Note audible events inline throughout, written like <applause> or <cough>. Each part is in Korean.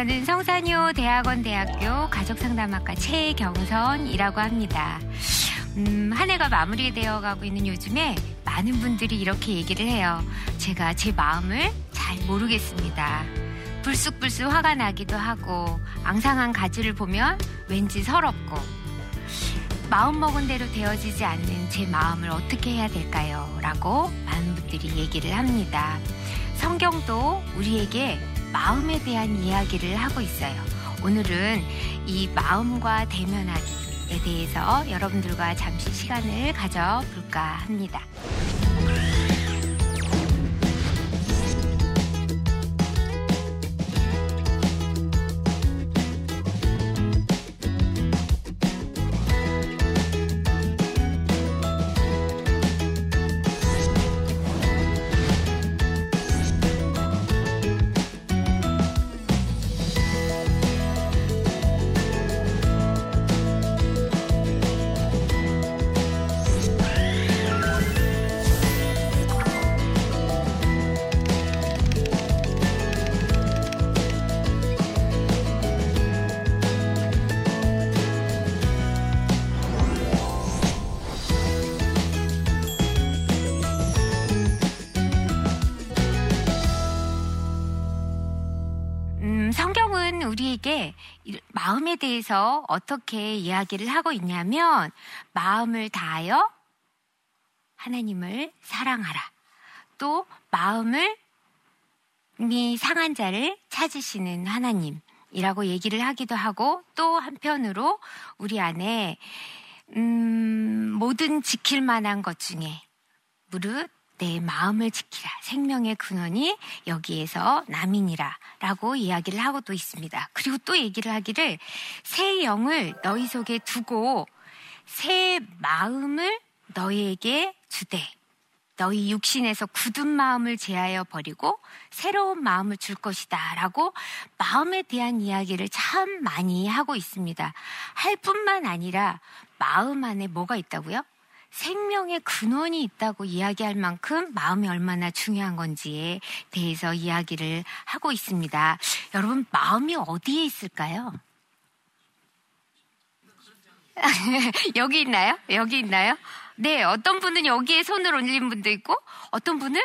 저는 성산효 대학원 대학교 가족상담학과 최경선이라고 합니다. 음, 한 해가 마무리되어 가고 있는 요즘에 많은 분들이 이렇게 얘기를 해요. 제가 제 마음을 잘 모르겠습니다. 불쑥불쑥 화가 나기도 하고 앙상한 가지를 보면 왠지 서럽고 마음먹은 대로 되어지지 않는 제 마음을 어떻게 해야 될까요? 라고 많은 분들이 얘기를 합니다. 성경도 우리에게 마음에 대한 이야기를 하고 있어요. 오늘은 이 마음과 대면하기에 대해서 여러분들과 잠시 시간을 가져볼까 합니다. 마음에 대해서 어떻게 이야기를 하고 있냐면 마음을 다하여 하나님을 사랑하라. 또 마음을 미 상한 자를 찾으시는 하나님이라고 얘기를 하기도 하고 또 한편으로 우리 안에 음, 모든 지킬 만한 것 중에 무릇 내 마음을 지키라. 생명의 근원이 여기에서 남인이라. 라고 이야기를 하고도 있습니다. 그리고 또 얘기를 하기를 새 영을 너희 속에 두고 새 마음을 너희에게 주되 너희 육신에서 굳은 마음을 제하여 버리고 새로운 마음을 줄 것이다. 라고 마음에 대한 이야기를 참 많이 하고 있습니다. 할 뿐만 아니라 마음 안에 뭐가 있다고요? 생명의 근원이 있다고 이야기할 만큼 마음이 얼마나 중요한 건지에 대해서 이야기를 하고 있습니다. 여러분, 마음이 어디에 있을까요? <laughs> 여기 있나요? 여기 있나요? 네, 어떤 분은 여기에 손을 올린 분도 있고, 어떤 분은,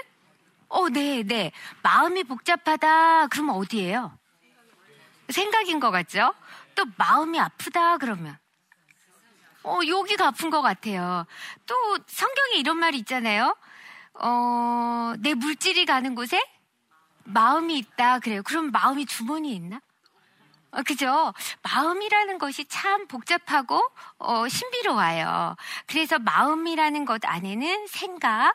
어, 네, 네. 마음이 복잡하다, 그러면 어디예요? 생각인 것 같죠? 또 마음이 아프다, 그러면. 어, 여기가 아픈 것 같아요. 또 성경에 이런 말이 있잖아요. 어, 내 물질이 가는 곳에 마음이 있다. 그래요. 그럼 마음이 주머니에 있나? 어, 그죠? 마음이라는 것이 참 복잡하고 어, 신비로워요. 그래서 마음이라는 것 안에는 생각,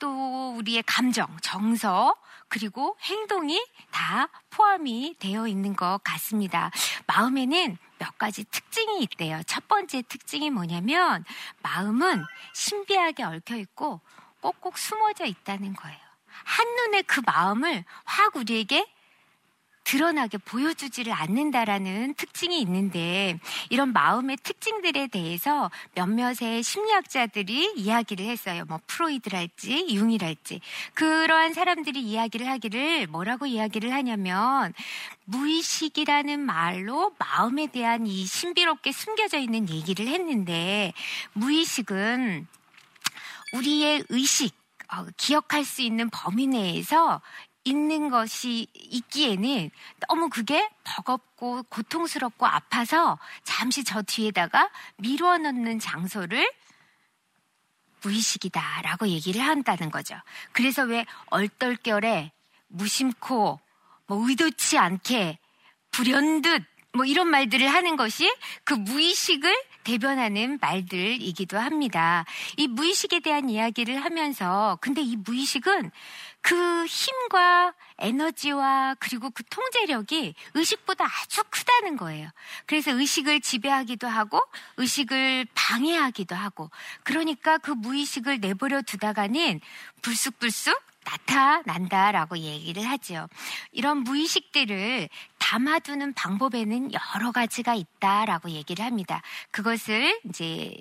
또 우리의 감정, 정서, 그리고 행동이 다 포함이 되어 있는 것 같습니다. 마음에는 몇 가지 특징이 있대요. 첫 번째 특징이 뭐냐면 마음은 신비하게 얽혀 있고 꼭꼭 숨어져 있다는 거예요. 한눈에 그 마음을 확 우리에게 드러나게 보여주지를 않는다라는 특징이 있는데 이런 마음의 특징들에 대해서 몇몇의 심리학자들이 이야기를 했어요. 뭐 프로이드랄지 융이랄지 그러한 사람들이 이야기를 하기를 뭐라고 이야기를 하냐면 무의식이라는 말로 마음에 대한 이 신비롭게 숨겨져 있는 얘기를 했는데 무의식은 우리의 의식 어, 기억할 수 있는 범위 내에서 있는 것이 있기에는 너무 그게 버겁고 고통스럽고 아파서 잠시 저 뒤에다가 미루어 놓는 장소를 무의식이다라고 얘기를 한다는 거죠. 그래서 왜 얼떨결에 무심코 뭐 의도치 않게 불현듯 뭐 이런 말들을 하는 것이 그 무의식을 대변하는 말들이기도 합니다. 이 무의식에 대한 이야기를 하면서 근데 이 무의식은 그 힘과 에너지와 그리고 그 통제력이 의식보다 아주 크다는 거예요. 그래서 의식을 지배하기도 하고 의식을 방해하기도 하고 그러니까 그 무의식을 내버려 두다가는 불쑥불쑥 나타난다라고 얘기를 하죠. 이런 무의식들을 다 담아두는 방법에는 여러 가지가 있다라고 얘기를 합니다. 그것을 이제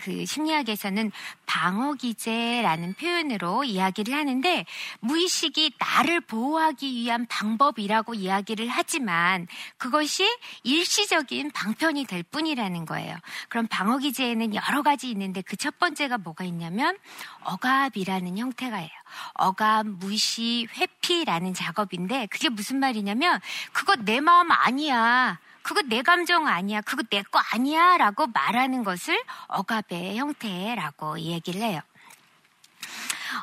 그 심리학에서는 방어 기제라는 표현으로 이야기를 하는데 무의식이 나를 보호하기 위한 방법이라고 이야기를 하지만 그것이 일시적인 방편이 될 뿐이라는 거예요. 그럼 방어 기제에는 여러 가지 있는데 그 첫 번째가 뭐가 있냐면 억압이라는 형태가예요. 억압, 무시, 회피라는 작업인데 그게 무슨 말이냐면 그거 내 마음 아니야. 그거 내 감정 아니야. 그거 내 거 아니야. 라고 말하는 것을 억압의 형태라고 얘기를 해요.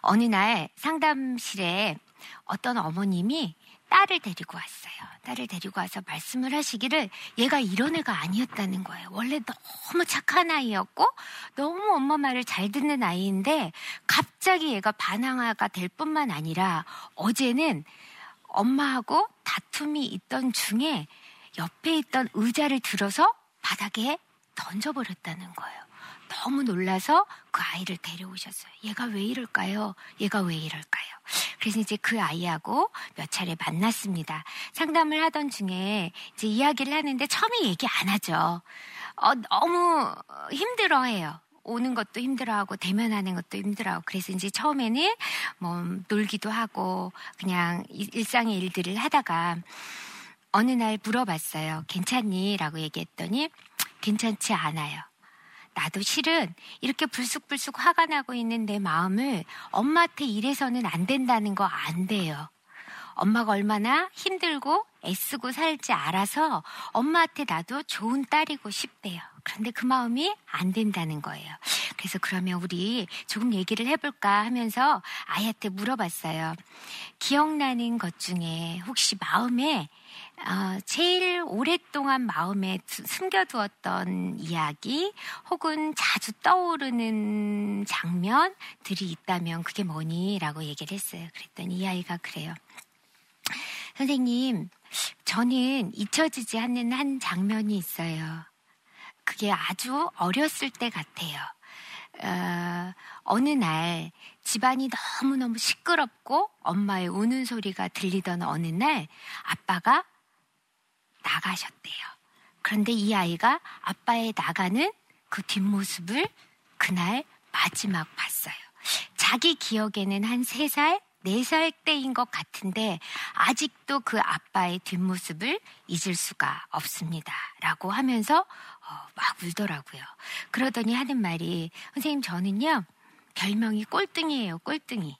어느 날 상담실에 어떤 어머님이 딸을 데리고 왔어요. 딸을 데리고 와서 말씀을 하시기를 얘가 이런 애가 아니었다는 거예요. 원래 너무 착한 아이였고 너무 엄마 말을 잘 듣는 아이인데 갑자기 얘가 반항아가 될 뿐만 아니라 어제는 엄마하고 다툼이 있던 중에 옆에 있던 의자를 들어서 바닥에 던져버렸다는 거예요. 너무 놀라서 그 아이를 데려오셨어요. 얘가 왜 이럴까요? 얘가 왜 이럴까요? 그래서 이제 그 아이하고 몇 차례 만났습니다. 상담을 하던 중에 이제 이야기를 하는데 처음에 얘기 안 하죠. 어, 너무 힘들어해요. 오는 것도 힘들어하고 대면하는 것도 힘들어하고 그래서 이제 처음에는 뭐 놀기도 하고 그냥 일상의 일들을 하다가 어느 날 물어봤어요. 괜찮니? 라고 얘기했더니 괜찮지 않아요. 나도 실은 이렇게 불쑥불쑥 화가 나고 있는 내 마음을 엄마한테 이래서는 안 된다는 거 안 돼요. 엄마가 얼마나 힘들고 애쓰고 살지 알아서 엄마한테 나도 좋은 딸이고 싶대요. 그런데 그 마음이 안 된다는 거예요. 그래서 그러면 우리 조금 얘기를 해볼까 하면서 아이한테 물어봤어요. 기억나는 것 중에 혹시 마음에 어, 제일 오랫동안 마음에 숨겨두었던 이야기 혹은 자주 떠오르는 장면들이 있다면 그게 뭐니? 라고 얘기를 했어요. 그랬더니 이 아이가 그래요. 선생님, 저는 잊혀지지 않는 한 장면이 있어요. 그게 아주 어렸을 때 같아요. 어, 어느 날 집안이 너무너무 시끄럽고 엄마의 우는 소리가 들리던 어느 날 아빠가 나가셨대요. 그런데 이 아이가 아빠의 나가는 그 뒷모습을 그날 마지막 봤어요. 자기 기억에는 한 3살, 4살 때인 것 같은데 아직도 그 아빠의 뒷모습을 잊을 수가 없습니다. 라고 하면서 어, 막 울더라고요. 그러더니 하는 말이 선생님 저는요 별명이 꼴등이에요. 꼴등이.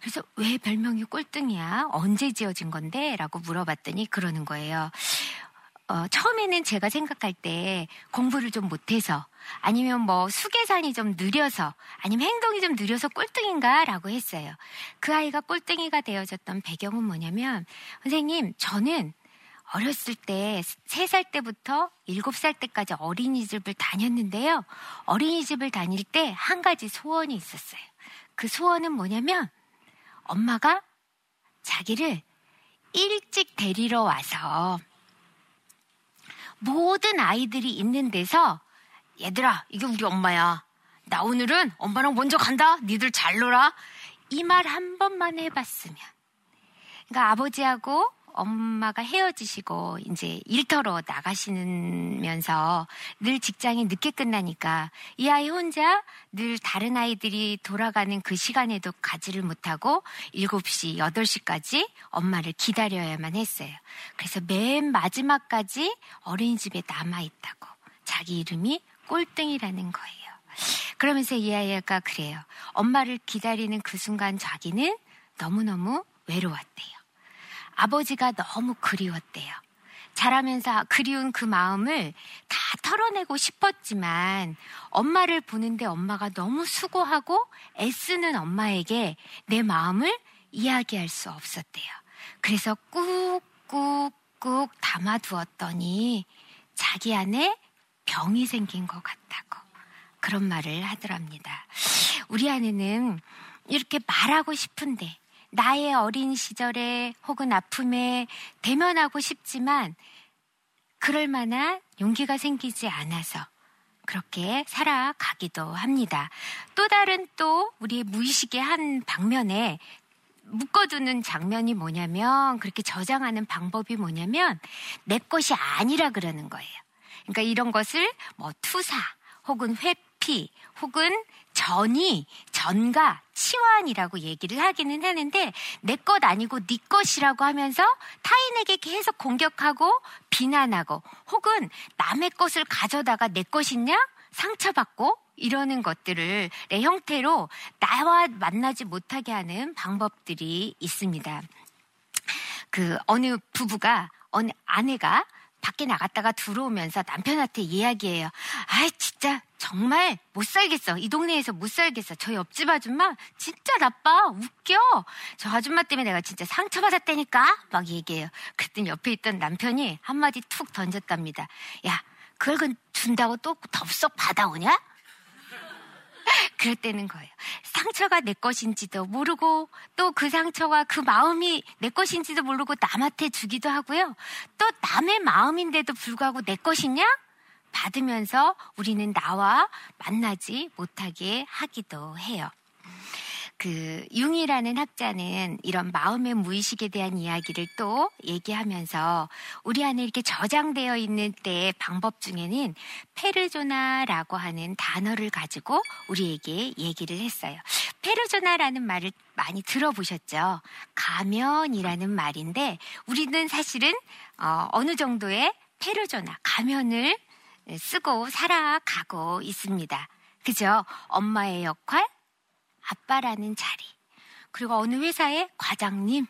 그래서 왜 별명이 꼴등이야? 언제 지어진 건데? 라고 물어봤더니 그러는 거예요. 어, 처음에는 제가 생각할 때 공부를 좀 못해서 아니면 뭐 수계산이 좀 느려서 아니면 행동이 좀 느려서 꼴등인가 라고 했어요. 그 아이가 꼴등이가 되어졌던 배경은 뭐냐면 선생님 저는 어렸을 때, 3살 때부터 7살 때까지 어린이집을 다녔는데요. 어린이집을 다닐 때 한 가지 소원이 있었어요. 그 소원은 뭐냐면 엄마가 자기를 일찍 데리러 와서 모든 아이들이 있는 데서 얘들아, 이게 우리 엄마야. 나 오늘은 엄마랑 먼저 간다. 니들 잘 놀아. 이 말 한 번만 해봤으면. 그러니까 아버지하고 엄마가 헤어지시고 이제 일터로 나가시면서 늘 직장이 늦게 끝나니까 이 아이 혼자 늘 다른 아이들이 돌아가는 그 시간에도 가지를 못하고 7시, 8시까지 엄마를 기다려야만 했어요. 그래서 맨 마지막까지 어린이집에 남아있다고. 자기 이름이 꼴등이라는 거예요. 그러면서 이 아이가 그래요. 엄마를 기다리는 그 순간 자기는 너무너무 외로웠대요. 아버지가 너무 그리웠대요. 자라면서 그리운 그 마음을 다 털어내고 싶었지만 엄마를 보는데 엄마가 너무 수고하고 애쓰는 엄마에게 내 마음을 이야기할 수 없었대요. 그래서 꾹꾹꾹 담아두었더니 자기 안에 병이 생긴 것 같다고 그런 말을 하더랍니다. 우리 안에는 이렇게 말하고 싶은데 나의 어린 시절에 혹은 아픔에 대면하고 싶지만 그럴 만한 용기가 생기지 않아서 그렇게 살아가기도 합니다. 또 다른 또 우리 무의식의 한 방면에 묶어두는 장면이 뭐냐면 그렇게 저장하는 방법이 뭐냐면 내 것이 아니라 그러는 거예요. 그러니까 이런 것을 뭐 투사 혹은 회피 혹은 전이 전가 치환이라고 얘기를 하기는 하는데 내 것 아니고 네 것이라고 하면서 타인에게 계속 공격하고 비난하고 혹은 남의 것을 가져다가 내 것이냐 상처받고 이러는 것들을 내 형태로 나와 만나지 못하게 하는 방법들이 있습니다. 그 어느 부부가 어느 아내가 밖에 나갔다가 들어오면서 남편한테 이야기해요. 아, 진짜 정말 못 살겠어. 이 동네에서 못 살겠어. 저 옆집 아줌마 진짜 나빠. 웃겨. 저 아줌마 때문에 내가 진짜 상처받았다니까. 막 얘기해요. 그랬더니 옆에 있던 남편이 한마디 툭 던졌답니다. 야, 그걸 준다고 또 덥석 받아오냐? <laughs> 그랬다는 거예요. 상처가 내 것인지도 모르고 또 그 상처가 그 마음이 내 것인지도 모르고 남한테 주기도 하고요. 또 남의 마음인데도 불구하고 내 것이냐? 받으면서 우리는 나와 만나지 못하게 하기도 해요. 그 융이라는 학자는 이런 마음의 무의식에 대한 이야기를 또 얘기하면서 우리 안에 이렇게 저장되어 있는 때의 방법 중에는 페르조나라고 하는 단어를 가지고 우리에게 얘기를 했어요. 페르조나라는 말을 많이 들어보셨죠? 가면이라는 말인데 우리는 사실은 어, 어느 정도의 페르조나 가면을 쓰고 살아가고 있습니다. 그죠? 엄마의 역할, 아빠라는 자리, 그리고 어느 회사의 과장님,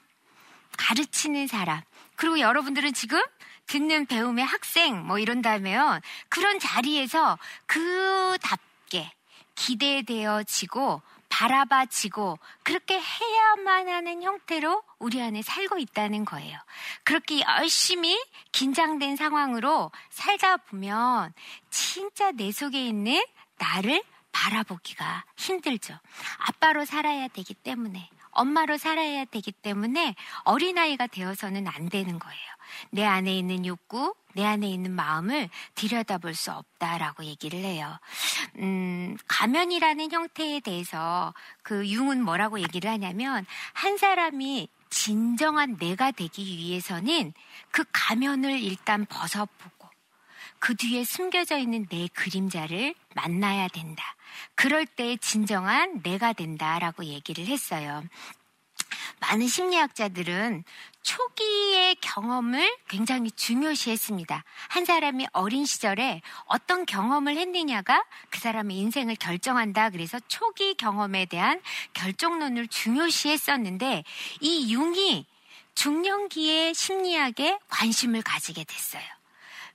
가르치는 사람, 그리고 여러분들은 지금 듣는 배움의 학생, 뭐 이런다면 그런 자리에서 그답게 기대되어지고 바라봐지고 그렇게 해야만 하는 형태로 우리 안에 살고 있다는 거예요. 그렇게 열심히 긴장된 상황으로 살다 보면 진짜 내 속에 있는 나를 바라보기가 힘들죠. 아빠로 살아야 되기 때문에, 엄마로 살아야 되기 때문에 어린아이가 되어서는 안 되는 거예요. 내 안에 있는 욕구, 내 안에 있는 마음을 들여다볼 수 없다라고 얘기를 해요. 음, 가면이라는 형태에 대해서 그 융은 뭐라고 얘기를 하냐면 한 사람이 진정한 내가 되기 위해서는 그 가면을 일단 벗어보고 그 뒤에 숨겨져 있는 내 그림자를 만나야 된다. 그럴 때 진정한 내가 된다라고 얘기를 했어요. 많은 심리학자들은 초기의 경험을 굉장히 중요시 했습니다. 한 사람이 어린 시절에 어떤 경험을 했느냐가 그 사람의 인생을 결정한다. 그래서 초기 경험에 대한 결정론을 중요시 했었는데 이 융이 중년기의 심리학에 관심을 가지게 됐어요.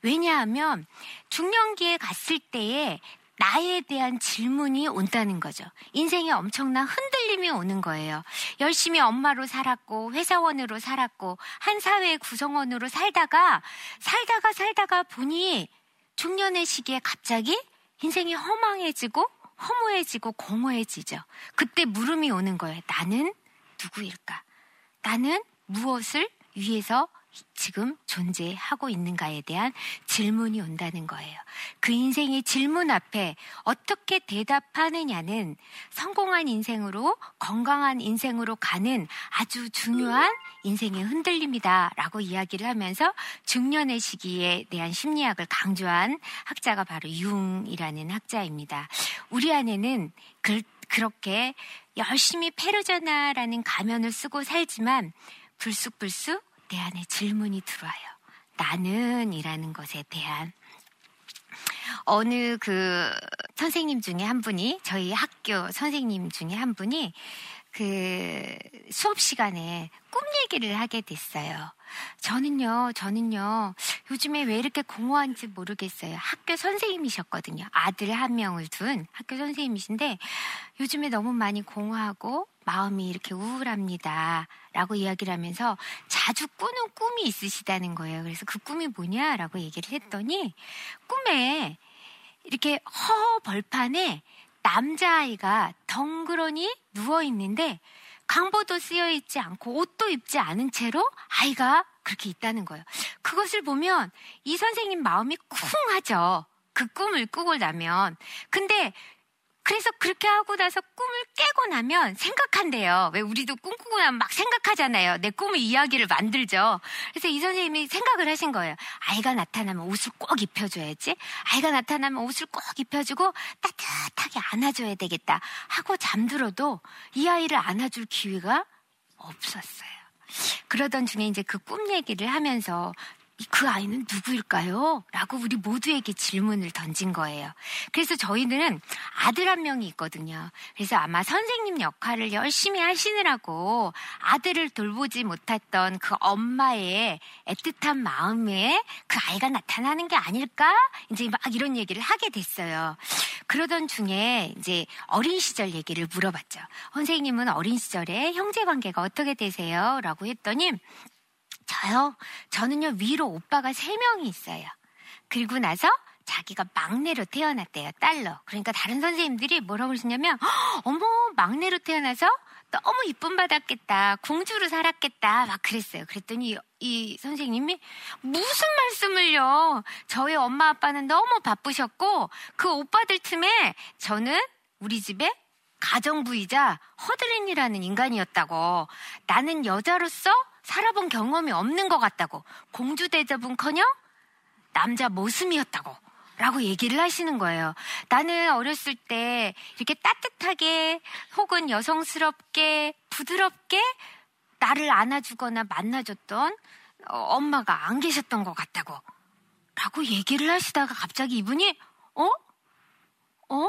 왜냐하면 중년기에 갔을 때에 나에 대한 질문이 온다는 거죠. 인생에 엄청난 흔들림이 오는 거예요. 열심히 엄마로 살았고, 회사원으로 살았고, 한 사회의 구성원으로 살다가, 살다가 살다가 보니 중년의 시기에 갑자기 인생이 허망해지고, 허무해지고, 공허해지죠. 그때 물음이 오는 거예요. 나는 누구일까? 나는 무엇을 위해서 지금 존재하고 있는가에 대한 질문이 온다는 거예요. 그 인생의 질문 앞에 어떻게 대답하느냐는 성공한 인생으로 건강한 인생으로 가는 아주 중요한 인생의 흔들림이다라고 이야기를 하면서 중년의 시기에 대한 심리학을 강조한 학자가 바로 융이라는 학자입니다. 우리 안에는 그, 그렇게 열심히 페르저나라는 가면을 쓰고 살지만 불쑥불쑥 내 안에 질문이 들어와요. 나는 이라는 것에 대한 어느 그 선생님 중에 한 분이 저희 학교 선생님 중에 한 분이 그 수업 시간에 꿈 얘기를 하게 됐어요. 저는요, 저는요, 요즘에 왜 이렇게 공허한지 모르겠어요. 학교 선생님이셨거든요. 아들 한 명을 둔 학교 선생님이신데, 요즘에 너무 많이 공허하고, 마음이 이렇게 우울합니다. 라고 이야기를 하면서 자주 꾸는 꿈이 있으시다는 거예요. 그래서 그 꿈이 뭐냐라고 얘기를 했더니, 꿈에 이렇게 허 벌판에 남자아이가 덩그러니 누워 있는데 강보도 쓰여 있지 않고 옷도 입지 않은 채로 아이가 그렇게 있다는 거예요. 그것을 보면 이 선생님 마음이 쿵 하죠. 그 꿈을 꾸고 나면. 근데 그래서 그렇게 하고 나서 꿈을 깨고 나면 생각한대요. 왜 우리도 꿈꾸고 나면 막 생각하잖아요. 내 꿈의 이야기를 만들죠. 그래서 이 선생님이 생각을 하신 거예요. 아이가 나타나면 옷을 꼭 입혀줘야지. 아이가 나타나면 옷을 꼭 입혀주고 따뜻하게 안아줘야 되겠다. 하고 잠들어도 이 아이를 안아줄 기회가 없었어요. 그러던 중에 이제 그 꿈 얘기를 하면서 그 아이는 누구일까요? 라고 우리 모두에게 질문을 던진 거예요. 그래서 저희는 아들 한 명이 있거든요. 그래서 아마 선생님 역할을 열심히 하시느라고 아들을 돌보지 못했던 그 엄마의 애틋한 마음에 그 아이가 나타나는 게 아닐까? 이제 막 이런 얘기를 하게 됐어요. 그러던 중에 이제 어린 시절 얘기를 물어봤죠. 선생님은 어린 시절에 형제 관계가 어떻게 되세요? 라고 했더니 저요? 저는요, 위로 오빠가 세 명이 있어요. 그리고 나서 자기가 막내로 태어났대요, 딸로. 그러니까 다른 선생님들이 뭐라고 그러시냐면, 어머, 막내로 태어나서 너무 이쁨 받았겠다. 공주로 살았겠다. 막 그랬어요. 그랬더니 이 선생님이 무슨 말씀을요. 저희 엄마 아빠는 너무 바쁘셨고 그 오빠들 틈에 저는 우리 집에 가정부이자 허드렛이라는 인간이었다고. 나는 여자로서 살아본 경험이 없는 것 같다고. 공주 대접은커녕 남자 모습이었다고. 라고 얘기를 하시는 거예요. 나는 어렸을 때 이렇게 따뜻하게 혹은 여성스럽게 부드럽게 나를 안아주거나 만나줬던 어, 엄마가 안 계셨던 것 같다고. 라고 얘기를 하시다가 갑자기 이분이, 어? 어?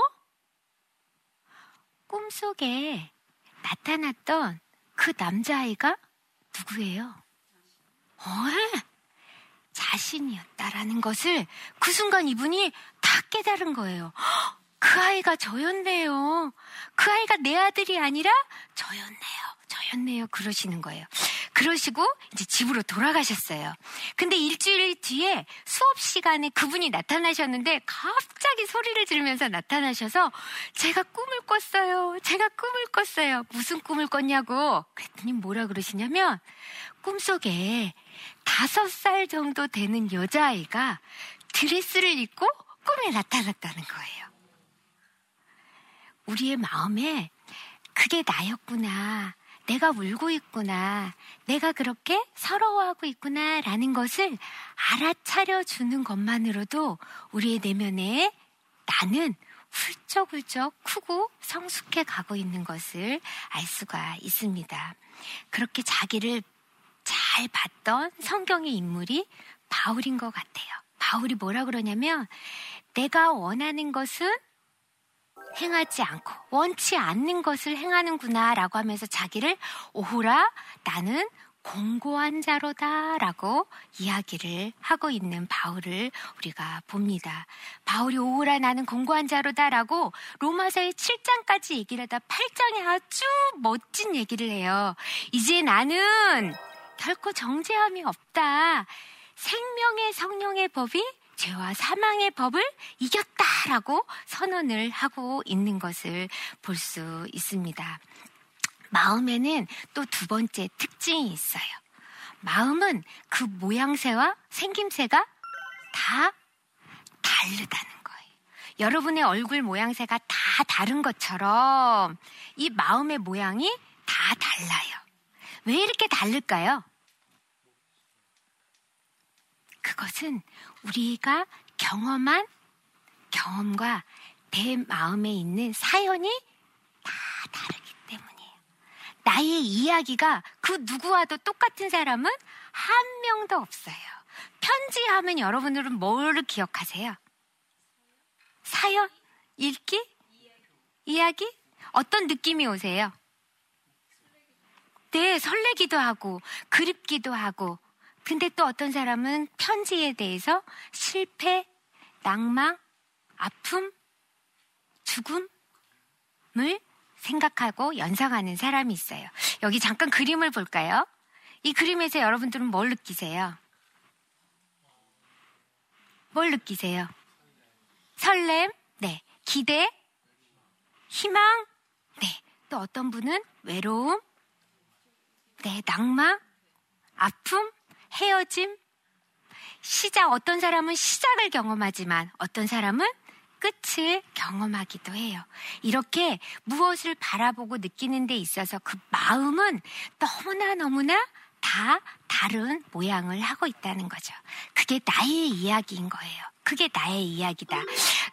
꿈속에 나타났던 그 남자아이가 누구예요? 어? 자신이었다라는 것을 그 순간 이분이 다 깨달은 거예요. 그 아이가 저였네요. 그 아이가 내 아들이 아니라 저였네요. 저였네요. 그러시는 거예요. 그러시고 이제 집으로 돌아가셨어요. 근데 일주일 뒤에 수업 시간에 그분이 나타나셨는데 갑자기 소리를 지르면서 나타나셔서 제가 꿈을 꿨어요. 제가 꿈을 꿨어요. 무슨 꿈을 꿨냐고. 그랬더니 뭐라 그러시냐면 꿈속에 다섯 살 정도 되는 여자아이가 드레스를 입고 꿈에 나타났다는 거예요. 우리의 마음에 그게 나였구나. 내가 울고 있구나. 내가 그렇게 서러워하고 있구나. 라는 것을 알아차려 주는 것만으로도 우리의 내면에 나는 훌쩍훌쩍 크고 성숙해 가고 있는 것을 알 수가 있습니다. 그렇게 자기를 잘 봤던 성경의 인물이 바울인 것 같아요. 바울이 뭐라 그러냐면 내가 원하는 것은 행하지 않고 원치 않는 것을 행하는구나 라고 하면서 자기를 오호라 나는 공고한 자로다 라고 이야기를 하고 있는 바울을 우리가 봅니다. 바울이 오호라 나는 공고한 자로다 라고 로마서의 7장까지 얘기를 하다 8장에 아주 멋진 얘기를 해요. 이제 나는 결코 정죄함이 없다. 생명의 성령의 법이 죄와 사망의 법을 이겼다라고 선언을 하고 있는 것을 볼 수 있습니다. 마음에는 또 두 번째 특징이 있어요. 마음은 그 모양새와 생김새가 다 다르다는 거예요. 여러분의 얼굴 모양새가 다 다른 것처럼 이 마음의 모양이 다 달라요. 왜 이렇게 다를까요? 그것은 우리가 경험한 경험과 내 마음에 있는 사연이 다 다르기 때문이에요. 나의 이야기가 그 누구와도 똑같은 사람은 한 명도 없어요. 편지하면 여러분들은 뭐를 기억하세요? 사연? 읽기? 이야기? 어떤 느낌이 오세요? 네, 설레기도 하고, 그립기도 하고, 근데 또 어떤 사람은 편지에 대해서 실패, 낭망, 아픔, 죽음을 생각하고 연상하는 사람이 있어요. 여기 잠깐 그림을 볼까요? 이 그림에서 여러분들은 뭘 느끼세요? 뭘 느끼세요? 설렘, 네. 기대, 희망, 네. 또 어떤 분은 외로움, 네. 낭망, 아픔, 헤어짐, 시작, 어떤 사람은 시작을 경험하지만 어떤 사람은 끝을 경험하기도 해요. 이렇게 무엇을 바라보고 느끼는 데 있어서 그 마음은 너무나 너무나 다 다른 모양을 하고 있다는 거죠. 그게 나의 이야기인 거예요. 그게 나의 이야기다.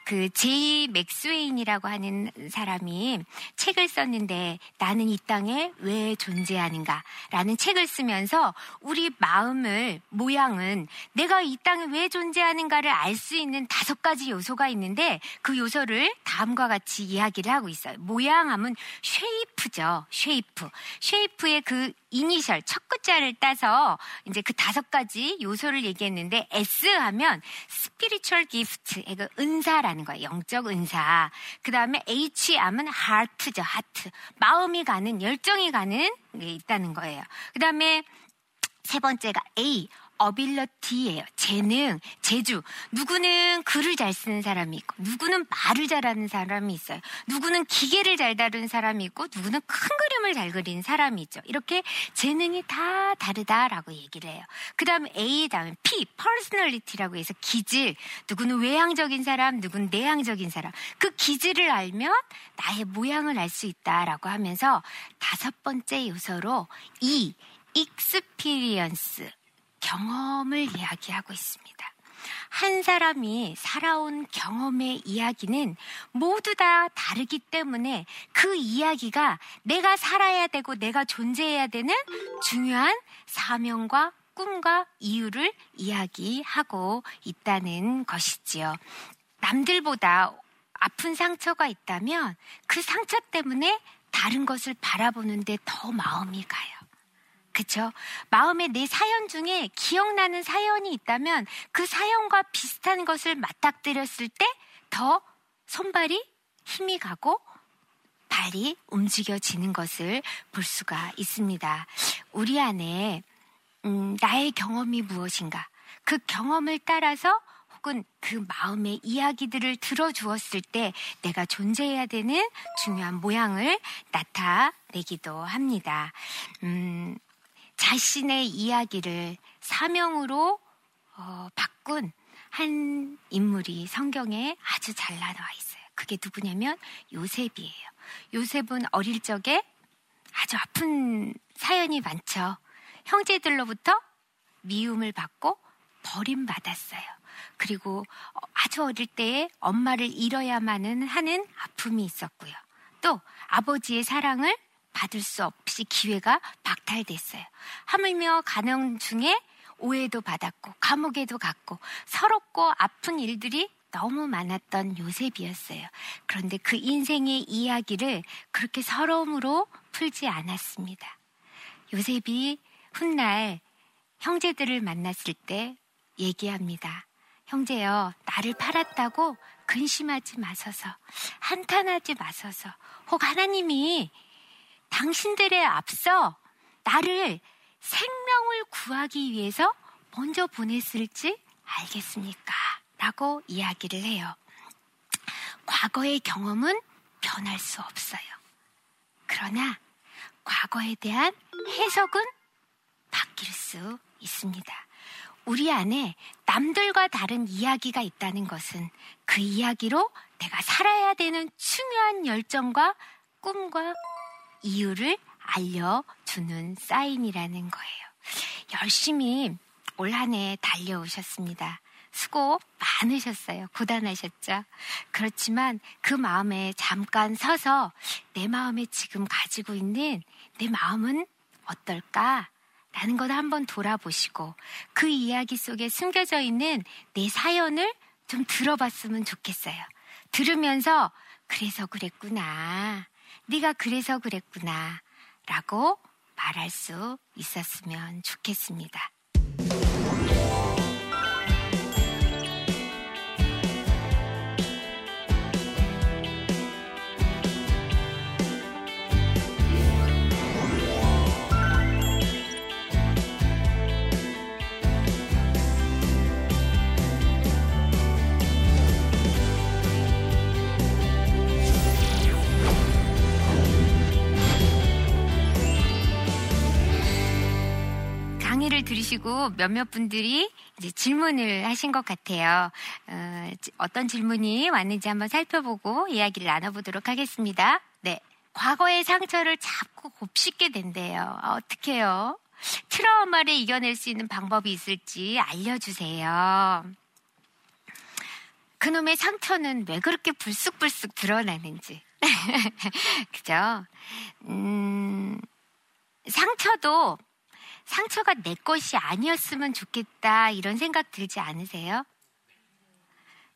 그 제이 맥스웨인이라고 하는 사람이 책을 썼는데 나는 이 땅에 왜 존재하는가라는 책을 쓰면서 우리 마음을 모양은 내가 이 땅에 왜 존재하는가를 알 수 있는 다섯 가지 요소가 있는데 그 요소를 다음과 같이 이야기를 하고 있어요. 모양하면 shape죠. Shape. Shape의 그 이니셜 첫 글자를 따서 이제 그 다섯 가지 요소를 얘기했는데 S 하면 spiritual gift, 그 은사라는 거예요. 영적 은사. 그 다음에 H 하면 heart죠, heart. 마음이 가는 열정이 가는 게 있다는 거예요. 그 다음에 세 번째가 A, 어빌러티예요. 재능, 재주. 누구는 글을 잘 쓰는 사람이 있고, 누구는 말을 잘하는 사람이 있어요. 누구는 기계를 잘 다루는 사람이 있고, 누구는 큰 그림을 잘 그리는 사람이 있죠. 이렇게 재능이 다 다르다라고 얘기를 해요. 그 다음에 A 다음에 P, personality라고 해서 기질. 누구는 외향적인 사람, 누구는 내향적인 사람. 그 기질을 알면 나의 모양을 알 수 있다라고 하면서 다섯 번째 요소로 E, experience. 경험을 이야기하고 있습니다. 한 사람이 살아온 경험의 이야기는 모두 다 다르기 때문에 그 이야기가 내가 살아야 되고 내가 존재해야 되는 중요한 사명과 꿈과 이유를 이야기하고 있다는 것이지요. 남들보다 아픈 상처가 있다면 그 상처 때문에 다른 것을 바라보는데 더 마음이 가요. 그쵸? 마음에 내 사연 중에 기억나는 사연이 있다면 그 사연과 비슷한 것을 맞닥뜨렸을 때 더 손발이 힘이 가고 발이 움직여지는 것을 볼 수가 있습니다. 우리 안에 음, 나의 경험이 무엇인가? 그 경험을 따라서 혹은 그 마음의 이야기들을 들어주었을 때 내가 존재해야 되는 중요한 모양을 나타내기도 합니다. 음, 자신의 이야기를 사명으로 어, 바꾼 한 인물이 성경에 아주 잘 나와 있어요. 그게 누구냐면 요셉이에요. 요셉은 어릴 적에 아주 아픈 사연이 많죠. 형제들로부터 미움을 받고 버림받았어요. 그리고 아주 어릴 때에 엄마를 잃어야만은 하는 아픔이 있었고요. 또 아버지의 사랑을 받을 수 없이 기회가 박탈됐어요. 하물며 가정 중에 오해도 받았고 감옥에도 갔고 서럽고 아픈 일들이 너무 많았던 요셉이었어요. 그런데 그 인생의 이야기를 그렇게 서러움으로 풀지 않았습니다. 요셉이 훗날 형제들을 만났을 때 얘기합니다. 형제여, 나를 팔았다고 근심하지 마소서, 한탄하지 마소서, 혹 하나님이 당신들의 앞서 나를 생명을 구하기 위해서 먼저 보냈을지 알겠습니까? 라고 이야기를 해요. 과거의 경험은 변할 수 없어요. 그러나 과거에 대한 해석은 바뀔 수 있습니다. 우리 안에 남들과 다른 이야기가 있다는 것은 그 이야기로 내가 살아야 되는 중요한 열정과 꿈과 이유를 알려주는 사인이라는 거예요. 열심히 올 한 해 달려오셨습니다. 수고 많으셨어요. 고단하셨죠. 그렇지만 그 마음에 잠깐 서서 내 마음에 지금 가지고 있는 내 마음은 어떨까? 라는 걸 한번 돌아보시고 그 이야기 속에 숨겨져 있는 내 사연을 좀 들어봤으면 좋겠어요. 들으면서 그래서 그랬구나. 네가 그래서 그랬구나. 라고 말할 수 있었으면 좋겠습니다. 강의를 들으시고 몇몇 분들이 이제 질문을 하신 것 같아요. 어, 어떤 질문이 왔는지 한번 살펴보고 이야기를 나눠보도록 하겠습니다. 네. 과거의 상처를 자꾸 곱씹게 된대요. 아, 어떻게요? 트라우마를 이겨낼 수 있는 방법이 있을지 알려주세요. 그놈의 상처는 왜 그렇게 불쑥불쑥 드러나는지. <laughs> 그죠? 음, 상처도 상처가 내 것이 아니었으면 좋겠다 이런 생각 들지 않으세요?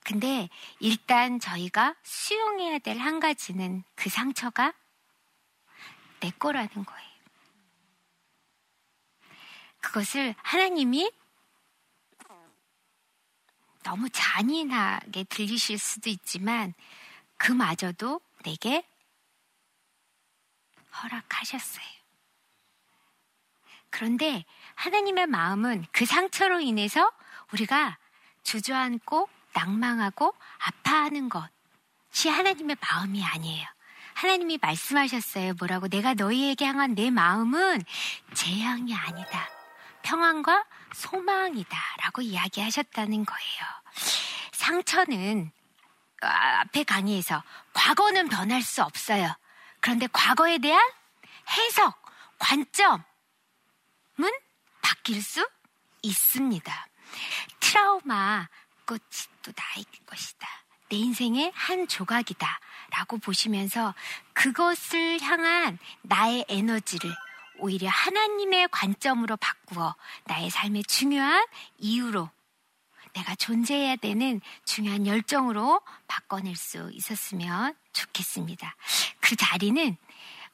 근데 일단 저희가 수용해야 될 한 가지는 그 상처가 내 거라는 거예요. 그것을 하나님이 너무 잔인하게 들리실 수도 있지만 그마저도 내게 허락하셨어요. 그런데 하나님의 마음은 그 상처로 인해서 우리가 주저앉고 낭망하고 아파하는 것이 하나님의 마음이 아니에요. 하나님이 말씀하셨어요. 뭐라고? 내가 너희에게 향한 내 마음은 재앙이 아니다. 평안과 소망이다. 라고 이야기하셨다는 거예요. 상처는 아, 앞에 강의에서 과거는 변할 수 없어요. 그런데 과거에 대한 해석, 관점은 바뀔 수 있습니다. 트라우마 꽃이 또 나의 것이다. 내 인생의 한 조각이다. 라고 보시면서 그것을 향한 나의 에너지를 오히려 하나님의 관점으로 바꾸어 나의 삶의 중요한 이유로 내가 존재해야 되는 중요한 열정으로 바꿔낼 수 있었으면 좋겠습니다. 그 자리는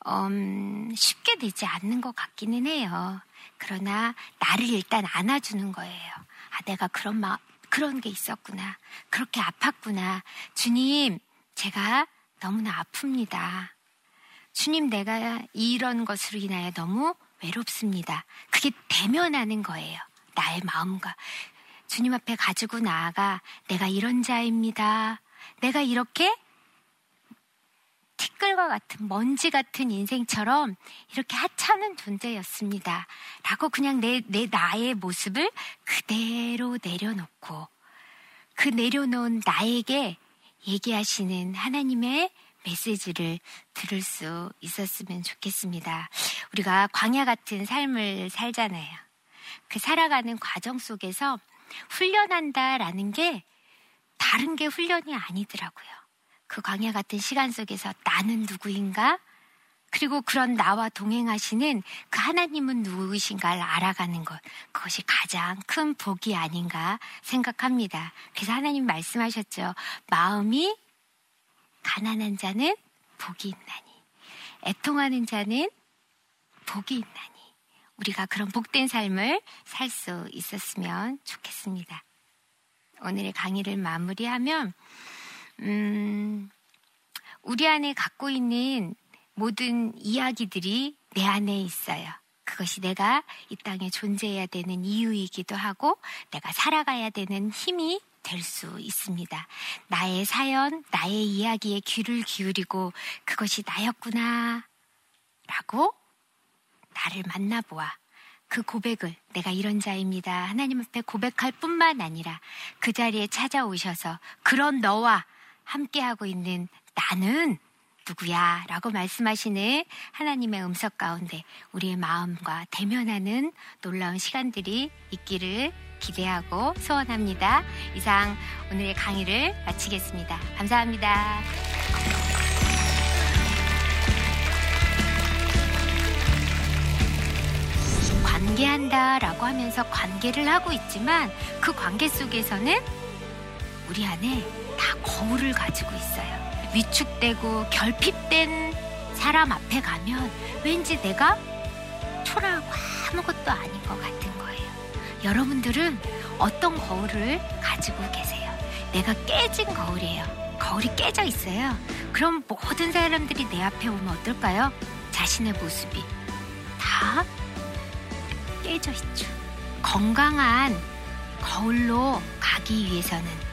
음, 쉽게 되지 않는 것 같기는 해요. 그러나 나를 일단 안아주는 거예요. 아, 내가 그런 마, 그런 게 있었구나. 그렇게 아팠구나. 주님, 제가 너무나 아픕니다. 주님, 내가 이런 것으로 인하여 너무 외롭습니다. 그게 대면하는 거예요. 나의 마음과. 주님 앞에 가지고 나아가 내가 이런 자입니다. 내가 이렇게 티끌과 같은 먼지 같은 인생처럼 이렇게 하찮은 존재였습니다. 라고 그냥 내, 내 나의 모습을 그대로 내려놓고 그 내려놓은 나에게 얘기하시는 하나님의 메시지를 들을 수 있었으면 좋겠습니다. 우리가 광야 같은 삶을 살잖아요. 그 살아가는 과정 속에서 훈련한다라는 게 다른 게 훈련이 아니더라고요. 그 광야 같은 시간 속에서 나는 누구인가? 그리고 그런 나와 동행하시는 그 하나님은 누구이신가를 알아가는 것. 그것이 가장 큰 복이 아닌가 생각합니다. 그래서 하나님 말씀하셨죠. 마음이 가난한 자는 복이 있나니. 애통하는 자는 복이 있나니. 우리가 그런 복된 삶을 살 수 있었으면 좋겠습니다. 오늘의 강의를 마무리하면, 음, 우리 안에 갖고 있는 모든 이야기들이 내 안에 있어요. 그것이 내가 이 땅에 존재해야 되는 이유이기도 하고 내가 살아가야 되는 힘이 될 수 있습니다. 나의 사연, 나의 이야기에 귀를 기울이고 그것이 나였구나 라고 나를 만나보아 그 고백을 내가 이런 자입니다. 하나님 앞에 고백할 뿐만 아니라 그 자리에 찾아오셔서 그런 너와 함께하고 있는 나는 누구야? 라고 말씀하시는 하나님의 음성 가운데 우리의 마음과 대면하는 놀라운 시간들이 있기를 기대하고 소원합니다. 이상 오늘의 강의를 마치겠습니다. 감사합니다. 관계한다 라고 하면서 관계를 하고 있지만 그 관계 속에서는 우리 안에 다 거울을 가지고 있어요. 위축되고 결핍된 사람 앞에 가면 왠지 내가 초라하고 아무것도 아닌 것 같은 거예요. 여러분들은 어떤 거울을 가지고 계세요? 내가 깨진 거울이에요. 거울이 깨져 있어요. 그럼 모든 사람들이 내 앞에 오면 어떨까요? 자신의 모습이 다 깨져 있죠. 건강한 거울로 가기 위해서는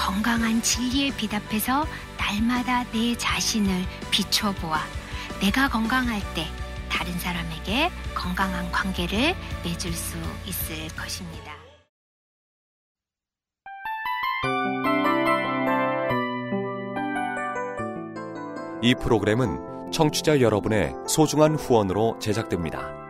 건강한 진리에 빛 앞에서 날마다 내 자신을 비춰보아 내가 건강할 때 다른 사람에게 건강한 관계를 맺을 수 있을 것입니다. 이 프로그램은 청취자 여러분의 소중한 후원으로 제작됩니다.